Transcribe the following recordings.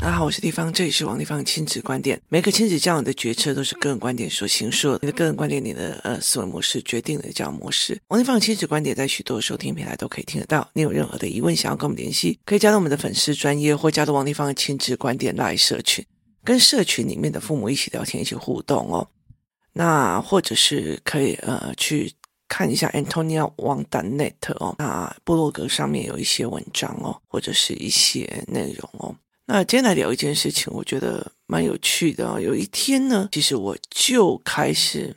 大家好，我是丽芳，这里是王立芳亲子观点。每个亲子教育的决策都是个人观点所形塑，你的个人观点，你的呃思维模式决定了教育模式。王立芳亲子观点在许多收听平台都可以听得到。你有任何的疑问想要跟我们联系，可以加入我们的粉丝专业，或加入王立芳亲子观点 LINE 社群，跟社群里面的父母一起聊天，一起互动哦。那或者是可以呃去看一下 Antonia Wang Net 哦，那部落格上面有一些文章哦，或者是一些内容哦。那今天来聊一件事情，我觉得蛮有趣的哦。有一天呢，其实我就开始，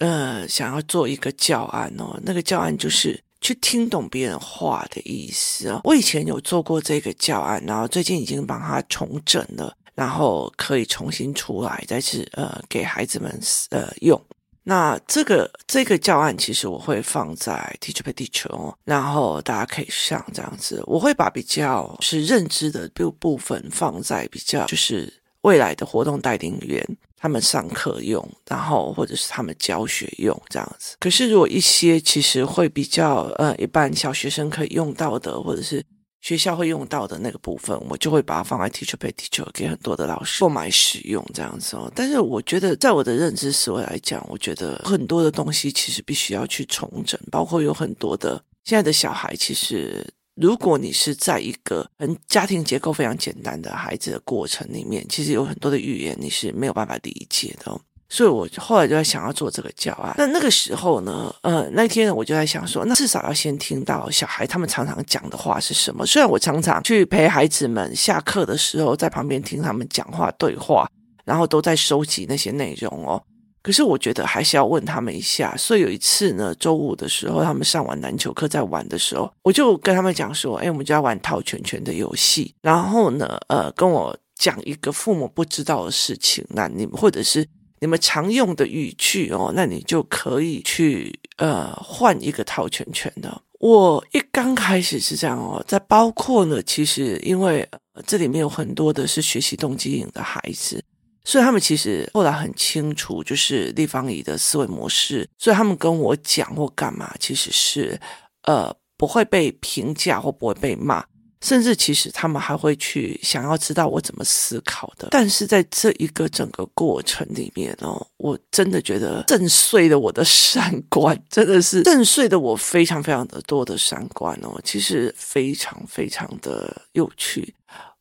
呃，想要做一个教案哦。那个教案就是去听懂别人话的意思哦。我以前有做过这个教案，然后最近已经帮他重整了，然后可以重新出来，再次呃给孩子们呃用。那这个这个教案其实我会放在 Teacher Pay Teacher，然后大家可以上这样子。我会把比较是认知的部部分放在比较就是未来的活动带领员他们上课用，然后或者是他们教学用这样子。可是如果一些其实会比较呃一般小学生可以用到的，或者是。学校会用到的那个部分，我就会把它放在 Teacher Pay Teacher 给很多的老师购买使用这样子哦。但是我觉得，在我的认知思维来讲，我觉得很多的东西其实必须要去重整，包括有很多的现在的小孩，其实如果你是在一个很家庭结构非常简单的孩子的过程里面，其实有很多的语言你是没有办法理解的。所以，我后来就在想要做这个教案。那那个时候呢，呃，那天我就在想说，那至少要先听到小孩他们常常讲的话是什么。虽然我常常去陪孩子们下课的时候，在旁边听他们讲话对话，然后都在收集那些内容哦。可是我觉得还是要问他们一下。所以有一次呢，周五的时候，他们上完篮球课在玩的时候，我就跟他们讲说：“哎，我们就要玩套圈圈的游戏。然后呢，呃，跟我讲一个父母不知道的事情。那你们或者是。”你们常用的语句哦，那你就可以去呃换一个套圈圈的。我一刚开始是这样哦，在包括呢，其实因为这里面有很多的是学习动机型的孩子，所以他们其实后来很清楚，就是立方体的思维模式，所以他们跟我讲或干嘛，其实是呃不会被评价或不会被骂。甚至其实他们还会去想要知道我怎么思考的，但是在这一个整个过程里面哦，我真的觉得震碎了我的三观，真的是震碎了我非常非常的多的三观哦。其实非常非常的有趣，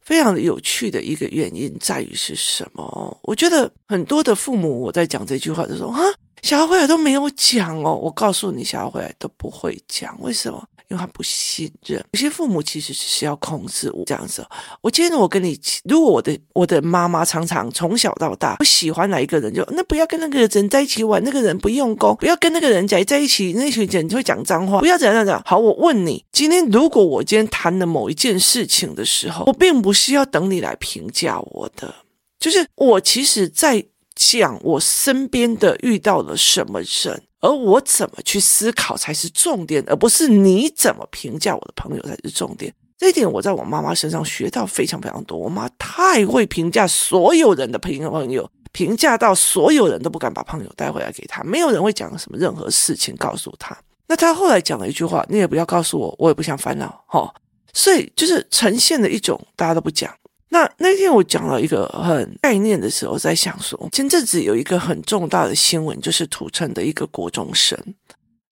非常的有趣的一个原因在于是什么？我觉得很多的父母我在讲这句话的时候啊，小孩回来都没有讲哦。我告诉你，小孩回来都不会讲，为什么？因为他不信任，有些父母其实只是要控制我这样子。我今天我跟你，如果我的我的妈妈常常从小到大，不喜欢哪一个人就那不要跟那个人在一起玩，那个人不用功，不要跟那个人在在一起，那群人就会讲脏话，不要怎样怎样。好，我问你，今天如果我今天谈了某一件事情的时候，我并不是要等你来评价我的，就是我其实在讲我身边的遇到了什么人。而我怎么去思考才是重点，而不是你怎么评价我的朋友才是重点。这一点我在我妈妈身上学到非常非常多。我妈太会评价所有人的朋友，朋友评价到所有人都不敢把朋友带回来给她，没有人会讲什么任何事情告诉她。那她后来讲了一句话：“你也不要告诉我，我也不想烦恼。”哈，所以就是呈现了一种大家都不讲。那那天我讲了一个很概念的时候，在想说，前阵子有一个很重大的新闻，就是土城的一个国中生，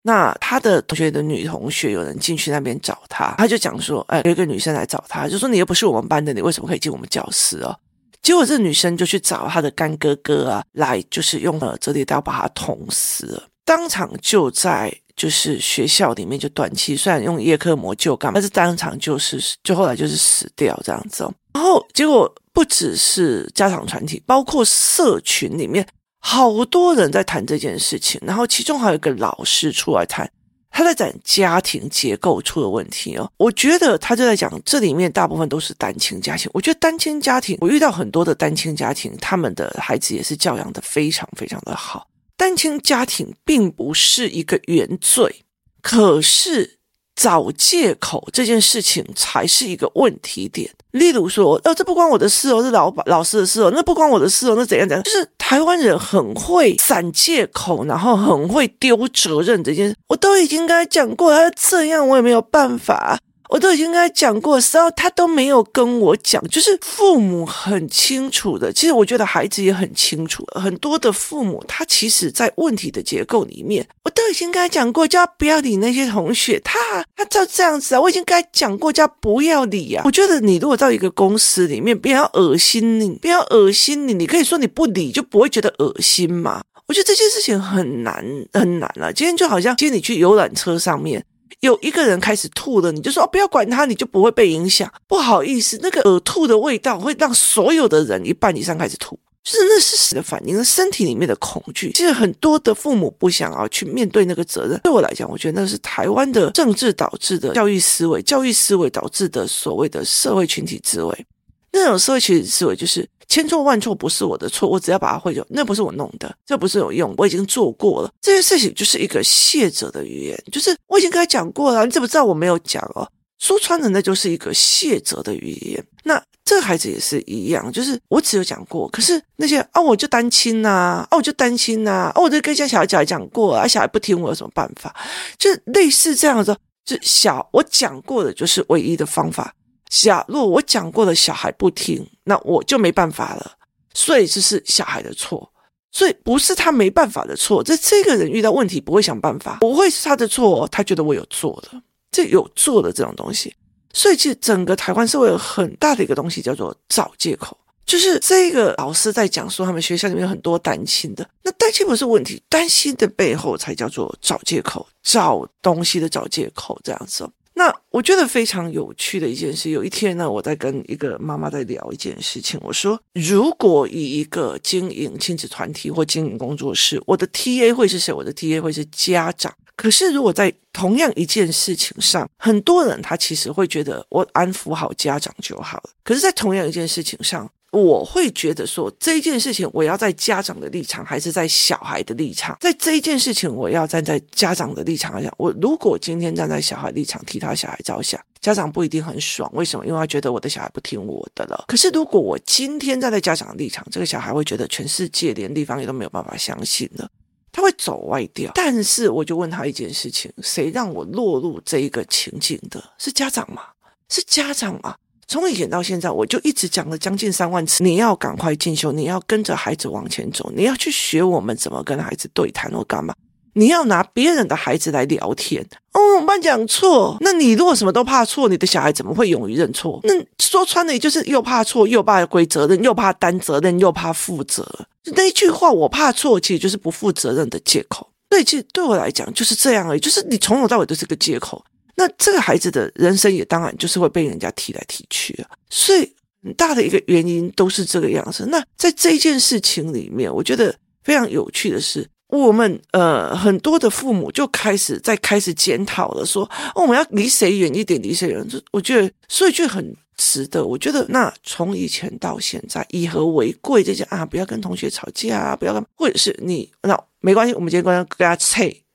那他的同学的女同学有人进去那边找他，他就讲说，哎，有一个女生来找他，就说你又不是我们班的，你为什么可以进我们教室哦？结果这女生就去找他的干哥哥啊，来就是用了折叠刀把他捅死了，当场就在。就是学校里面就短期，虽然用叶克膜救干，但是当场就是就后来就是死掉这样子哦。然后结果不只是家长团体，包括社群里面好多人在谈这件事情，然后其中还有一个老师出来谈，他在讲家庭结构出了问题哦。我觉得他就在讲这里面大部分都是单亲家庭，我觉得单亲家庭，我遇到很多的单亲家庭，他们的孩子也是教养的非常非常的好。单亲家庭并不是一个原罪，可是找借口这件事情才是一个问题点。例如说，哦，这不关我的事哦，是老板老师的事哦，那不关我的事哦，那怎样怎样？就是台湾人很会散借口，然后很会丢责任这件事。我都已经跟他讲过，他这样我也没有办法。我都已经跟他讲过，然后他都没有跟我讲。就是父母很清楚的，其实我觉得孩子也很清楚。很多的父母，他其实在问题的结构里面，我都已经跟他讲过，叫他不要理那些同学。他他照这样子啊，我已经跟他讲过，叫他不要理啊。我觉得你如果到一个公司里面，不要恶心你，不要恶心你，你可以说你不理就不会觉得恶心嘛。我觉得这件事情很难很难了。今天就好像今天你去游览车上面。有一个人开始吐了，你就说哦，不要管他，你就不会被影响。不好意思，那个呕吐的味道会让所有的人一半以上开始吐，就是那是死的反应，那身体里面的恐惧。其实很多的父母不想要去面对那个责任。对我来讲，我觉得那是台湾的政治导致的教育思维，教育思维导致的所谓的社会群体思维。那种社会其实思维就是。千错万错不是我的错，我只要把它会就，那不是我弄的，这不是有用，我已经做过了。这件事情就是一个谢责的语言，就是我已经跟他讲过了，你怎么知道我没有讲哦？说穿了，那就是一个谢责的语言。那这孩子也是一样，就是我只有讲过，可是那些啊，我就单亲呐，啊，我就担心呐，啊，我就跟家小孩讲讲过，啊，小孩不听我有什么办法？就类似这样子，就小我讲过的就是唯一的方法。假如我讲过的小孩不听，那我就没办法了。所以这是小孩的错，所以不是他没办法的错。这这个人遇到问题不会想办法，不会是他的错。他觉得我有做的，这有做的这种东西。所以其实整个台湾社会有很大的一个东西叫做找借口，就是这个老师在讲说他们学校里面有很多单亲的，那单亲不是问题，担心的背后才叫做找借口，找东西的找借口这样子。那我觉得非常有趣的一件事，有一天呢，我在跟一个妈妈在聊一件事情。我说，如果以一个经营亲子团体或经营工作室，我的 TA 会是谁？我的 TA 会是家长。可是如果在同样一件事情上，很多人他其实会觉得我安抚好家长就好了。可是，在同样一件事情上，我会觉得说，这件事情我要在家长的立场，还是在小孩的立场？在这件事情，我要站在家长的立场来讲。我如果今天站在小孩立场，替他小孩着想，家长不一定很爽。为什么？因为他觉得我的小孩不听我的了。可是如果我今天站在家长的立场，这个小孩会觉得全世界连立方也都没有办法相信了，他会走歪掉。但是我就问他一件事情：谁让我落入这一个情境的？是家长吗？是家长吗？从以前到现在，我就一直讲了将近三万次，你要赶快进修，你要跟着孩子往前走，你要去学我们怎么跟孩子对谈或干嘛，你要拿别人的孩子来聊天。哦，慢讲错，那你如果什么都怕错，你的小孩怎么会勇于认错？那说穿了，也就是又怕错，又怕归责任，又怕担责任，又怕负责。那一句话，我怕错，其实就是不负责任的借口。对，其实对我来讲就是这样而已，就是你从头到尾都是个借口。那这个孩子的人生也当然就是会被人家踢来踢去啊，所以很大的一个原因都是这个样子。那在这件事情里面，我觉得非常有趣的是，我们呃很多的父母就开始在开始检讨了，说，我们要离谁远一点，离谁远。就我觉得，所以就很值得。我觉得那从以前到现在，以和为贵这些啊，不要跟同学吵架啊，不要跟，或者是你那没关系，我们今天跟他跟他拆好。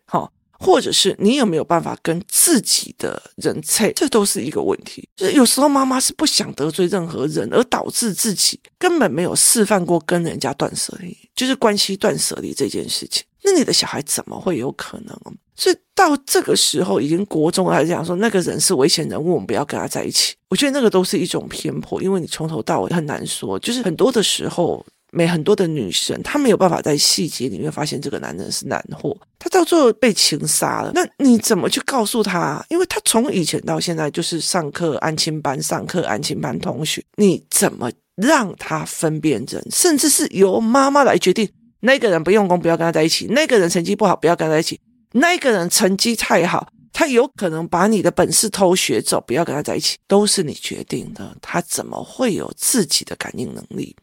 或者是你有没有办法跟自己的人拆，这都是一个问题。就是有时候妈妈是不想得罪任何人，而导致自己根本没有示范过跟人家断舍离，就是关系断舍离这件事情。那你的小孩怎么会有可能？所以到这个时候，已经国中来讲说那个人是危险人物，我们不要跟他在一起。我觉得那个都是一种偏颇，因为你从头到尾很难说，就是很多的时候。没很多的女生，她没有办法在细节里面发现这个男人是男货，他到最后被情杀了。那你怎么去告诉他？因为他从以前到现在就是上课安亲班，上课安亲班同学，你怎么让他分辨人？甚至是由妈妈来决定，那个人不用功，不要跟他在一起；那个人成绩不好，不要跟他在一起；那个人成绩太好，他有可能把你的本事偷学走，不要跟他在一起，都是你决定的。他怎么会有自己的感应能力？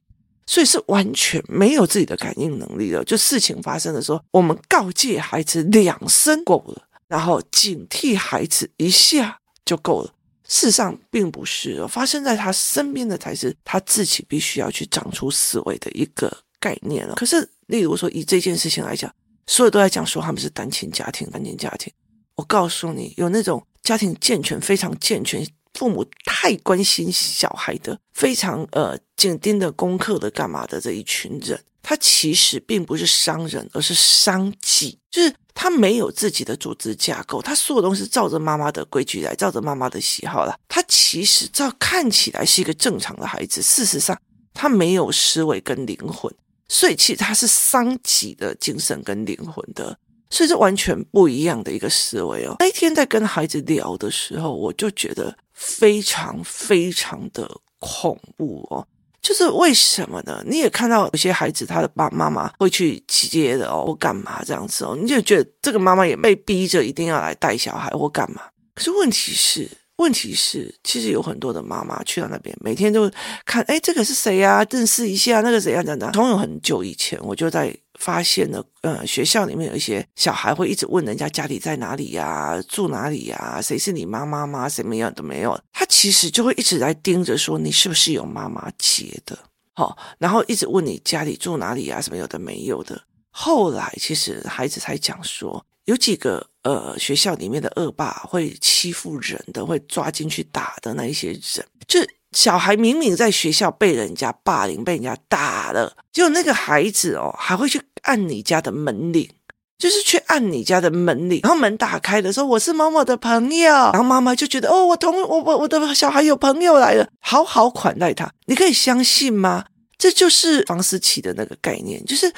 所以是完全没有自己的感应能力的。就事情发生的时候，我们告诫孩子两声够了，然后警惕孩子一下就够了。事实上并不是，发生在他身边的才是他自己必须要去长出思维的一个概念了。可是，例如说以这件事情来讲，所有都在讲说他们是单亲家庭，单亲家庭。我告诉你，有那种家庭健全、非常健全。父母太关心小孩的，非常呃紧盯的功课的干嘛的这一群人，他其实并不是商人，而是商妓，就是他没有自己的组织架构，他所有东西照着妈妈的规矩来，照着妈妈的喜好来。他其实照看起来是一个正常的孩子，事实上他没有思维跟灵魂，所以其实他是商妓的精神跟灵魂的。所以是完全不一样的一个思维哦。那一天在跟孩子聊的时候，我就觉得非常非常的恐怖哦。就是为什么呢？你也看到有些孩子他的爸爸妈妈会去接的哦，或干嘛这样子哦，你就觉得这个妈妈也被逼着一定要来带小孩或干嘛。可是问题是，问题是，其实有很多的妈妈去到那边，每天都看，哎，这个是谁呀？认识一下，那个谁呀？等等。从有很久以前，我就在。发现了，呃，学校里面有一些小孩会一直问人家家里在哪里呀，住哪里呀，谁是你妈妈吗？什么样都没有，他其实就会一直在盯着说你是不是有妈妈接的，好，然后一直问你家里住哪里呀，什么有的没有的。后来其实孩子才讲说，有几个呃学校里面的恶霸会欺负人的，会抓进去打的那一些人，就。小孩明明在学校被人家霸凌，被人家打了，结果那个孩子哦，还会去按你家的门铃，就是去按你家的门铃，然后门打开的时候，我是某某的朋友，然后妈妈就觉得哦，我同我我我的小孩有朋友来了，好好款待他。你可以相信吗？这就是房思琪的那个概念，就是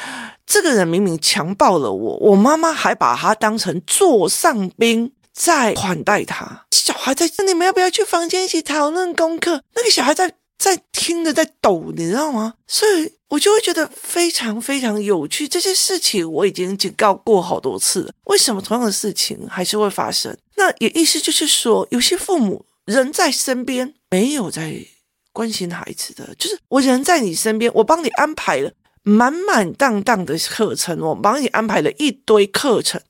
这个人明明强暴了我，我妈妈还把他当成座上宾。在款待他，小孩在这，你们要不要去房间一起讨论功课？那个小孩在在听着，在抖，你知道吗？所以我就会觉得非常非常有趣。这些事情我已经警告过好多次了，为什么同样的事情还是会发生？那也意思就是说，有些父母人在身边，没有在关心孩子的，就是我人在你身边，我帮你安排了满满当当的课程，我帮你安排了一堆课程，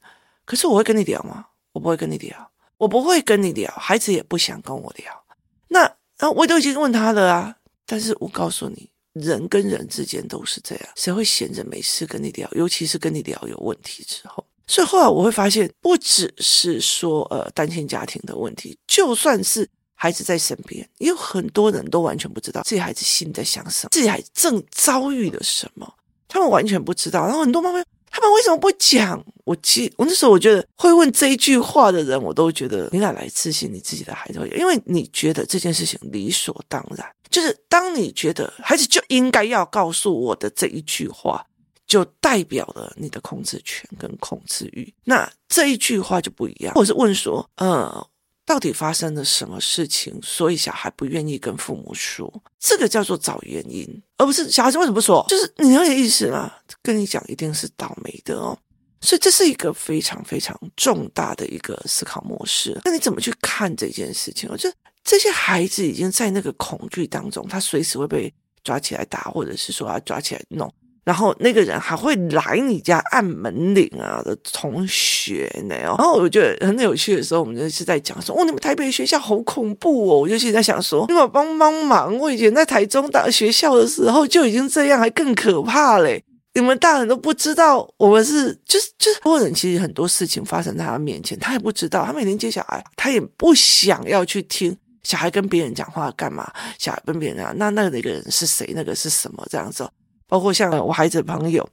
可是我会跟你聊吗？我不会跟你聊，我不会跟你聊，孩子也不想跟我聊。那啊，我都已经问他了啊。但是我告诉你，人跟人之间都是这样，谁会闲着没事跟你聊？尤其是跟你聊有问题之后。所以后来我会发现，不只是说呃单亲家庭的问题，就算是孩子在身边，也有很多人都完全不知道自己孩子心在想什么，自己孩子正遭遇了什么，他们完全不知道。然后很多妈妈。他们为什么不讲？我记，我那时候我觉得会问这一句话的人，我都觉得你哪来自信？你自己的孩子，因为你觉得这件事情理所当然，就是当你觉得孩子就应该要告诉我的这一句话，就代表了你的控制权跟控制欲。那这一句话就不一样。或者是问说，呃。到底发生了什么事情，所以小孩不愿意跟父母说？这个叫做找原因，而不是小孩子为什么不说？就是你有点意思吗？跟你讲一定是倒霉的哦。所以这是一个非常非常重大的一个思考模式。那你怎么去看这件事情？我觉得这些孩子已经在那个恐惧当中，他随时会被抓起来打，或者是说要抓起来弄。然后那个人还会来你家按门铃啊的同学呢，然后我觉得很有趣的时候，我们就是在讲说，哦，你们台北学校好恐怖哦！我就现在想说，你们帮帮忙！我以前在台中大学校的时候就已经这样，还更可怕嘞！你们大人都不知道，我们是就是就是，多人其实很多事情发生在他面前，他也不知道，他每天接小孩，他也不想要去听小孩跟别人讲话干嘛，小孩跟别人啊，那那个那个人是谁？那个是什么？这样子。包括像我孩子的朋友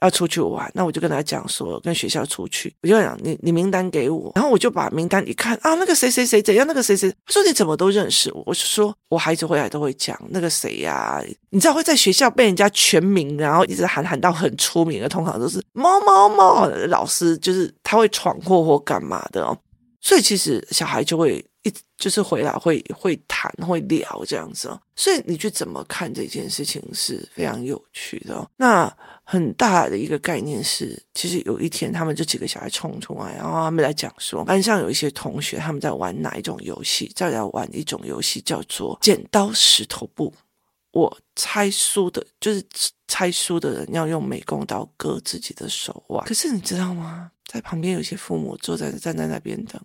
要出去玩，那我就跟他讲说，跟学校出去，我就讲你你名单给我，然后我就把名单一看啊，那个谁谁谁怎样，那个谁谁，他说你怎么都认识我？我是说我孩子回来都会讲那个谁呀、你知道会在学校被人家全名，然后一直喊喊到很出名的，通常都是某某某老师，就是他会闯祸或干嘛的哦，所以其实小孩就会。一就是回来会会谈会聊这样子哦，所以你去怎么看这件事情是非常有趣的哦。那很大的一个概念是，其实有一天他们这几个小孩冲出来，然后他们来讲说，班上有一些同学他们在玩哪一种游戏，在玩一种游戏叫做剪刀石头布。我猜输的就是猜输的人要用美工刀割自己的手腕。可是你知道吗？在旁边有些父母坐在站在那边等。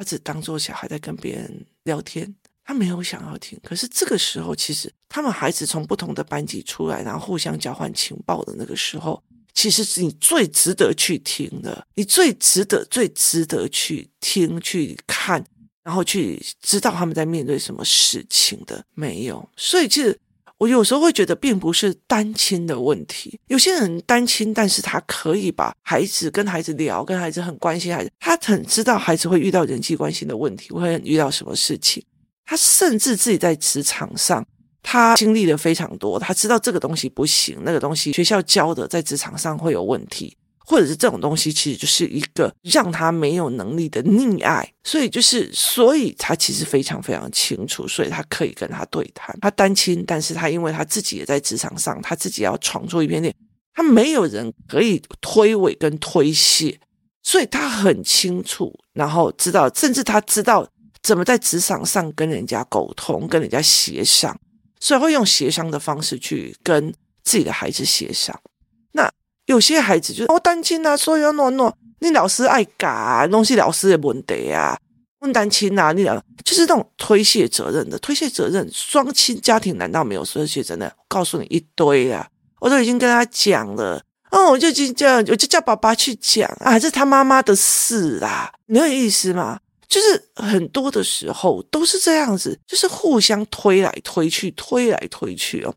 他只当做小孩在跟别人聊天，他没有想要听。可是这个时候，其实他们孩子从不同的班级出来，然后互相交换情报的那个时候，其实是你最值得去听的，你最值得、最值得去听、去看然后去知道他们在面对什么事情的，没有。所以其实我有时候会觉得，并不是单亲的问题。有些人单亲，但是他可以把孩子跟孩子聊，跟孩子很关心孩子，他很知道孩子会遇到人际关系的问题，会遇到什么事情。他甚至自己在职场上，他经历了非常多，他知道这个东西不行，那个东西学校教的在职场上会有问题。或者是这种东西，其实就是一个让他没有能力的溺爱，所以就是，所以他其实非常非常清楚，所以他可以跟他对谈。他单亲，但是他因为他自己也在职场上，他自己要闯出一片天，他没有人可以推诿跟推卸，所以他很清楚，然后知道，甚至他知道怎么在职场上跟人家沟通，跟人家协商，所以会用协商的方式去跟自己的孩子协商。那。有些孩子就是我单亲啊，所以要诺诺，你老师爱嘎东西，老师的问题啊，问单亲啊，你俩就是那种推卸责任的，推卸责任，双亲家庭难道没有推卸责任？告诉你一堆啊，我都已经跟他讲了，哦，我就已经这样，我就叫爸爸去讲啊，这是他妈妈的事啦，你有意思吗？就是很多的时候都是这样子，就是互相推来推去，推来推去哦。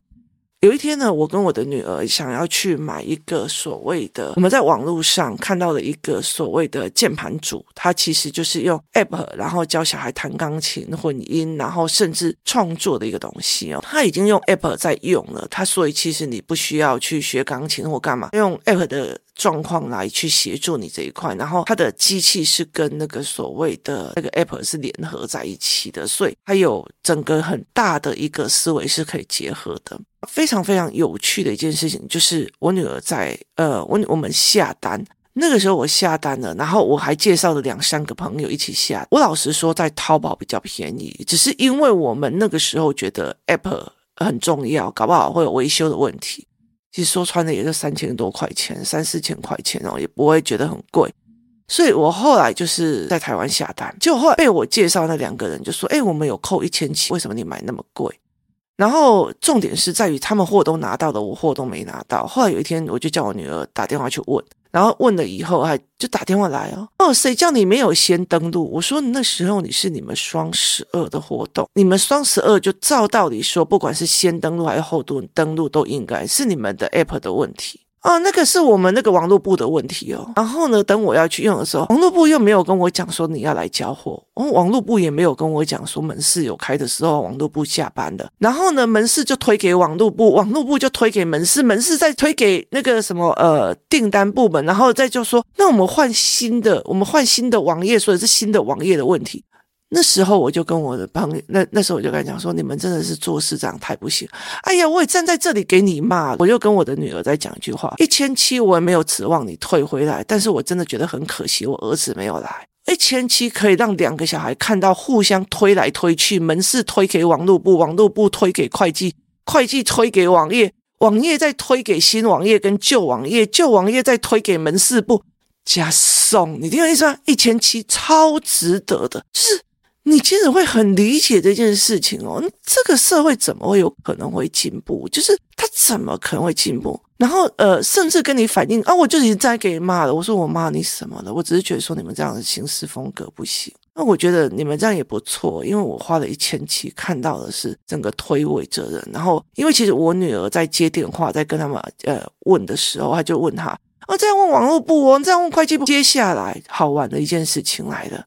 有一天呢，我跟我的女儿想要去买一个所谓的我们在网络上看到的一个所谓的键盘组，它其实就是用 App，然后教小孩弹钢琴、混音，然后甚至创作的一个东西哦。他已经用 App 在用了，他所以其实你不需要去学钢琴或干嘛，用 App 的。状况来去协助你这一块，然后它的机器是跟那个所谓的那个 App 是联合在一起的，所以它有整个很大的一个思维是可以结合的。非常非常有趣的一件事情就是，我女儿在呃，我我们下单那个时候我下单了，然后我还介绍了两三个朋友一起下。我老实说，在淘宝比较便宜，只是因为我们那个时候觉得 App 很重要，搞不好会有维修的问题。其实说穿了也就三千多块钱，三四千块钱哦，也不会觉得很贵。所以我后来就是在台湾下单，就后来被我介绍那两个人就说：“哎，我们有扣一千七，为什么你买那么贵？”然后重点是在于他们货都拿到了，我货都没拿到。后来有一天，我就叫我女儿打电话去问。然后问了以后，还就打电话来哦，哦，谁叫你没有先登录？我说那时候你是你们双十二的活动，你们双十二就照道理说，不管是先登录还是后登录，都应该是你们的 app 的问题。哦，那个是我们那个网络部的问题哦。然后呢，等我要去用的时候，网络部又没有跟我讲说你要来交货。哦，网络部也没有跟我讲说门市有开的时候，网络部下班了。然后呢，门市就推给网络部，网络部就推给门市，门市再推给那个什么呃订单部门，然后再就说，那我们换新的，我们换新的网页，所以是新的网页的问题。那时候我就跟我的朋友，那那时候我就跟他讲说，你们真的是做事这样太不行。哎呀，我也站在这里给你骂，我就跟我的女儿在讲一句话：一千七我也没有指望你退回来，但是我真的觉得很可惜，我儿子没有来。一千七可以让两个小孩看到互相推来推去，门市推给网络部，网络部推给会计，会计推给网页，网页再推给新网页跟旧网页，旧网页再推给门市部加送。你听我意思吗？一千七超值得的，就是。你其实会很理解这件事情哦，这个社会怎么会有可能会进步？就是他怎么可能会进步？然后呃，甚至跟你反映啊，我就已经在给你骂了。我说我骂你什么了？我只是觉得说你们这样的行事风格不行。那我觉得你们这样也不错，因为我花了一千七看到的是整个推诿责任。然后因为其实我女儿在接电话，在跟他们呃问的时候，她就问他哦，这样问网络部哦，这样问会计部。接下来好玩的一件事情来了。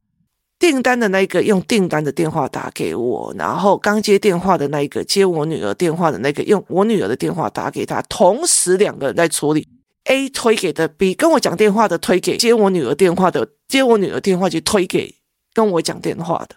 订单的那个用订单的电话打给我，然后刚接电话的那一个接我女儿电话的那个用我女儿的电话打给他，同时两个人在处理。A 推给的 B 跟我讲电话的推给接我女儿电话的接我女儿电话就推给跟我讲电话的，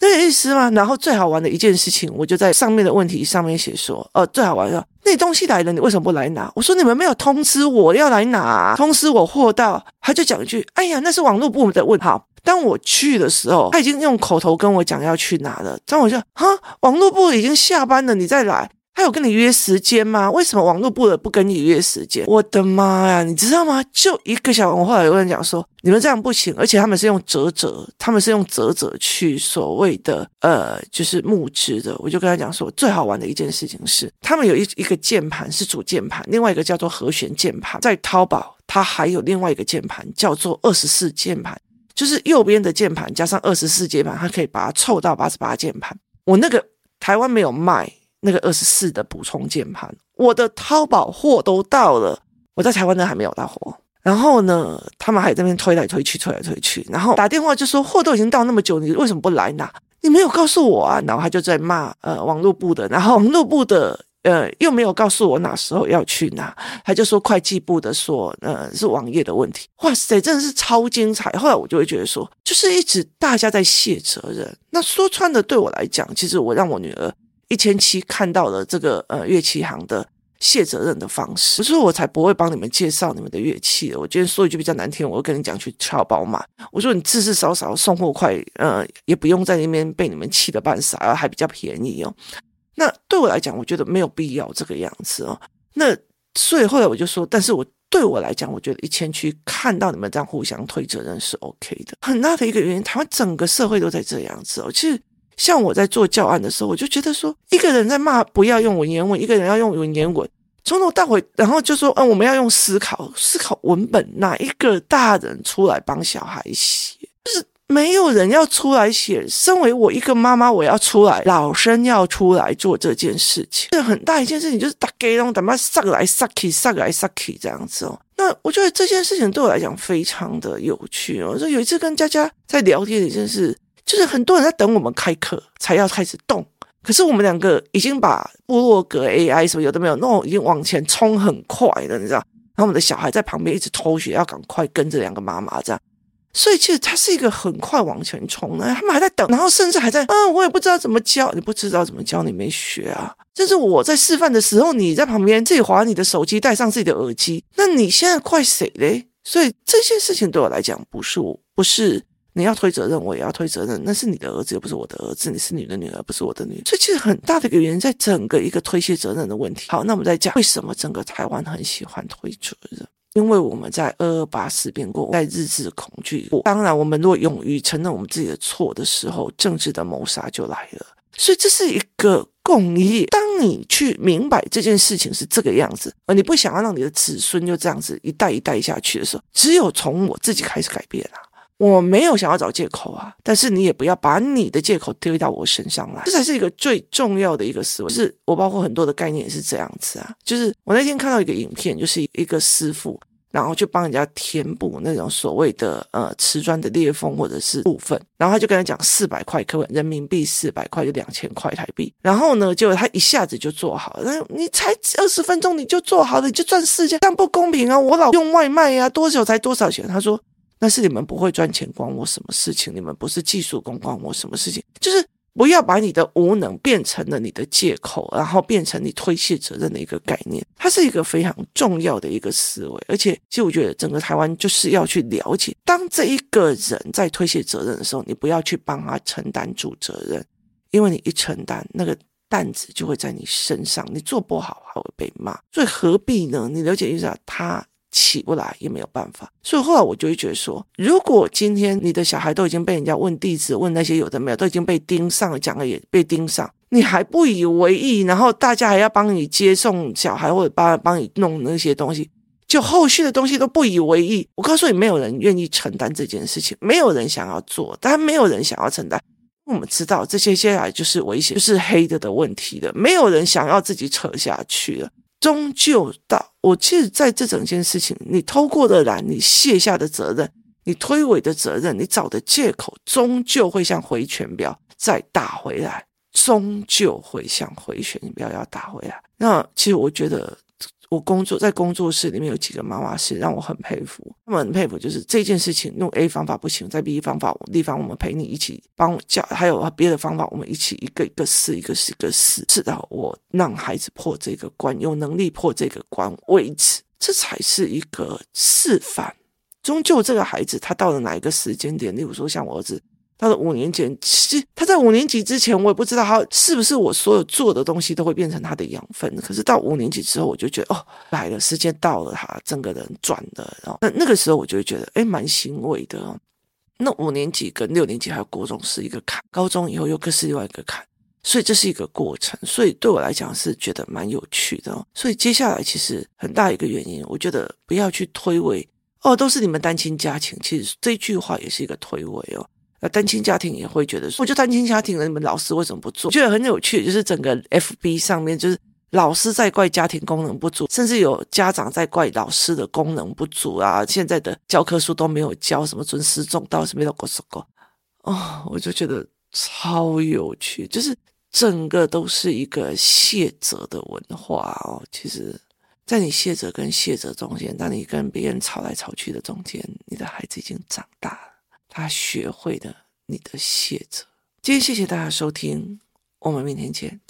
那个意思吗？然后最好玩的一件事情，我就在上面的问题上面写说，呃，最好玩的，那东西来了，你为什么不来拿？我说你们没有通知我要来拿，通知我货到，他就讲一句，哎呀，那是网络部门的问号。当我去的时候，他已经用口头跟我讲要去哪了。当我就哈，网络部已经下班了，你再来。他有跟你约时间吗？为什么网络部的不跟你约时间？我的妈呀，你知道吗？就一个小时，我后来有人讲说，你们这样不行，而且他们是用啧啧，他们是用啧啧去所谓的呃，就是募资的。我就跟他讲说，最好玩的一件事情是，他们有一一个键盘是主键盘，另外一个叫做和弦键盘，在淘宝它还有另外一个键盘叫做二十四键盘。就是右边的键盘加上二十四键盘，它可以把它凑到八十八键盘。我那个台湾没有卖那个二十四的补充键盘，我的淘宝货都到了，我在台湾呢还没有到货。然后呢，他们还在那边推来推去，推来推去，然后打电话就说货都已经到那么久，你为什么不来拿？你没有告诉我啊！然后他就在骂呃网络部的，然后网络部的。呃，又没有告诉我哪时候要去拿，他就说会计部的说，呃，是网页的问题。哇塞，真的是超精彩。后来我就会觉得说，就是一直大家在卸责任。那说穿的，对我来讲，其实我让我女儿一千七看到了这个呃乐器行的卸责任的方式。所以我才不会帮你们介绍你们的乐器。我今天说一句比较难听，我会跟你讲去敲宝马。我说你至至少少送货快，呃，也不用在那边被你们气得半死，还比较便宜哦。那对我来讲，我觉得没有必要这个样子哦。那所以后来我就说，但是我对我来讲，我觉得一千区看到你们这样互相推责任是 OK 的。很大的一个原因，台湾整个社会都在这样子哦。其实像我在做教案的时候，我就觉得说，一个人在骂不要用文言文，一个人要用文言文，从头到尾，然后就说，嗯，我们要用思考，思考文本，哪一个大人出来帮小孩写？没有人要出来写，身为我一个妈妈，我要出来，老生要出来做这件事情，这很大一件事情，就是大家拢他妈上来上去，上来上去这样子哦。那我觉得这件事情对我来讲非常的有趣哦。就有一次跟佳佳在聊天的一件事，就是很多人在等我们开课才要开始动，可是我们两个已经把部落格 AI 什么有的没有，那种已经往前冲很快了，你知道？然后我们的小孩在旁边一直偷学，要赶快跟着两个妈妈这样。所以其实他是一个很快往前冲的，他们还在等，然后甚至还在，嗯，我也不知道怎么教，你不知道怎么教，你没学啊。甚至我在示范的时候，你在旁边自己划你的手机，戴上自己的耳机，那你现在怪谁嘞？所以这些事情对我来讲，不是我，不是你要推责任，我也要推责任。那是你的儿子，又不是我的儿子；你是你的女儿，不是我的女儿。所以其实很大的一个原因，在整个一个推卸责任的问题。好，那我们再讲为什么整个台湾很喜欢推责任。因为我们在二二八事变过，在日治恐惧过，当然，我们若勇于承认我们自己的错的时候，政治的谋杀就来了。所以这是一个共业。当你去明白这件事情是这个样子，而你不想要让你的子孙就这样子一代一代下去的时候，只有从我自己开始改变啊！我没有想要找借口啊，但是你也不要把你的借口丢到我身上来，这才是一个最重要的一个思维。就是我包括很多的概念也是这样子啊，就是我那天看到一个影片，就是一个师傅，然后去帮人家填补那种所谓的呃瓷砖的裂缝或者是部分，然后他就跟他讲四百块可人民币四百块就两千块台币，然后呢，结果他一下子就做好了，那你才二十分钟你就做好了，你就赚四千，这样不公平啊！我老用外卖呀，多久才多少钱？他说。那是你们不会赚钱，关我什么事情？你们不是技术工，关我什么事情？就是不要把你的无能变成了你的借口，然后变成你推卸责任的一个概念。它是一个非常重要的一个思维，而且其实我觉得整个台湾就是要去了解，当这一个人在推卸责任的时候，你不要去帮他承担住责任，因为你一承担，那个担子就会在你身上，你做不好还会被骂，所以何必呢？你了解一下他。起不来也没有办法，所以后来我就会觉得说，如果今天你的小孩都已经被人家问地址、问那些有的没有，都已经被盯上了，讲了也被盯上，你还不以为意，然后大家还要帮你接送小孩或者帮帮你弄那些东西，就后续的东西都不以为意。我告诉你，没有人愿意承担这件事情，没有人想要做，但没有人想要承担。我们知道这些接下来就是危险，就是黑的的问题的，没有人想要自己扯下去了。终究到，我其实在这整件事情，你偷过的懒，你卸下的责任，你推诿的责任，你找的借口，终究会像回旋镖再打回来，终究会像回旋镖要打回来。那其实我觉得。我工作在工作室里面有几个妈妈是让我很佩服，他们很佩服，就是这件事情用 A 方法不行，在 B 方法地方我们陪你一起帮我教，还有别的方法我们一起一个一个试，一个试一个试，直到我让孩子破这个关，有能力破这个关为止，这才是一个示范。终究这个孩子他到了哪一个时间点，例如说像我儿子。到了五年前，其实他在五年级之前，我也不知道他是不是我所有做的东西都会变成他的养分。可是到五年级之后，我就觉得哦，来了，时间到了，他整个人转了。然后那那个时候，我就会觉得哎，蛮欣慰的。那五年级跟六年级还有国中是一个坎，高中以后又更是另外一个坎，所以这是一个过程。所以对我来讲是觉得蛮有趣的。所以接下来其实很大一个原因，我觉得不要去推诿。哦，都是你们单亲家庭。其实这句话也是一个推诿哦。那单亲家庭也会觉得说，我就单亲家庭了，你们老师为什么不做？觉得很有趣，就是整个 FB 上面，就是老师在怪家庭功能不足，甚至有家长在怪老师的功能不足啊。现在的教科书都没有教什么尊师重道，什么都狗屎狗。哦，我就觉得超有趣，就是整个都是一个卸责的文化哦。其实，在你卸责跟卸责中间，当你跟别人吵来吵去的中间，你的孩子已经长大了。他学会的你的谢责。今天谢谢大家收听，我们明天见。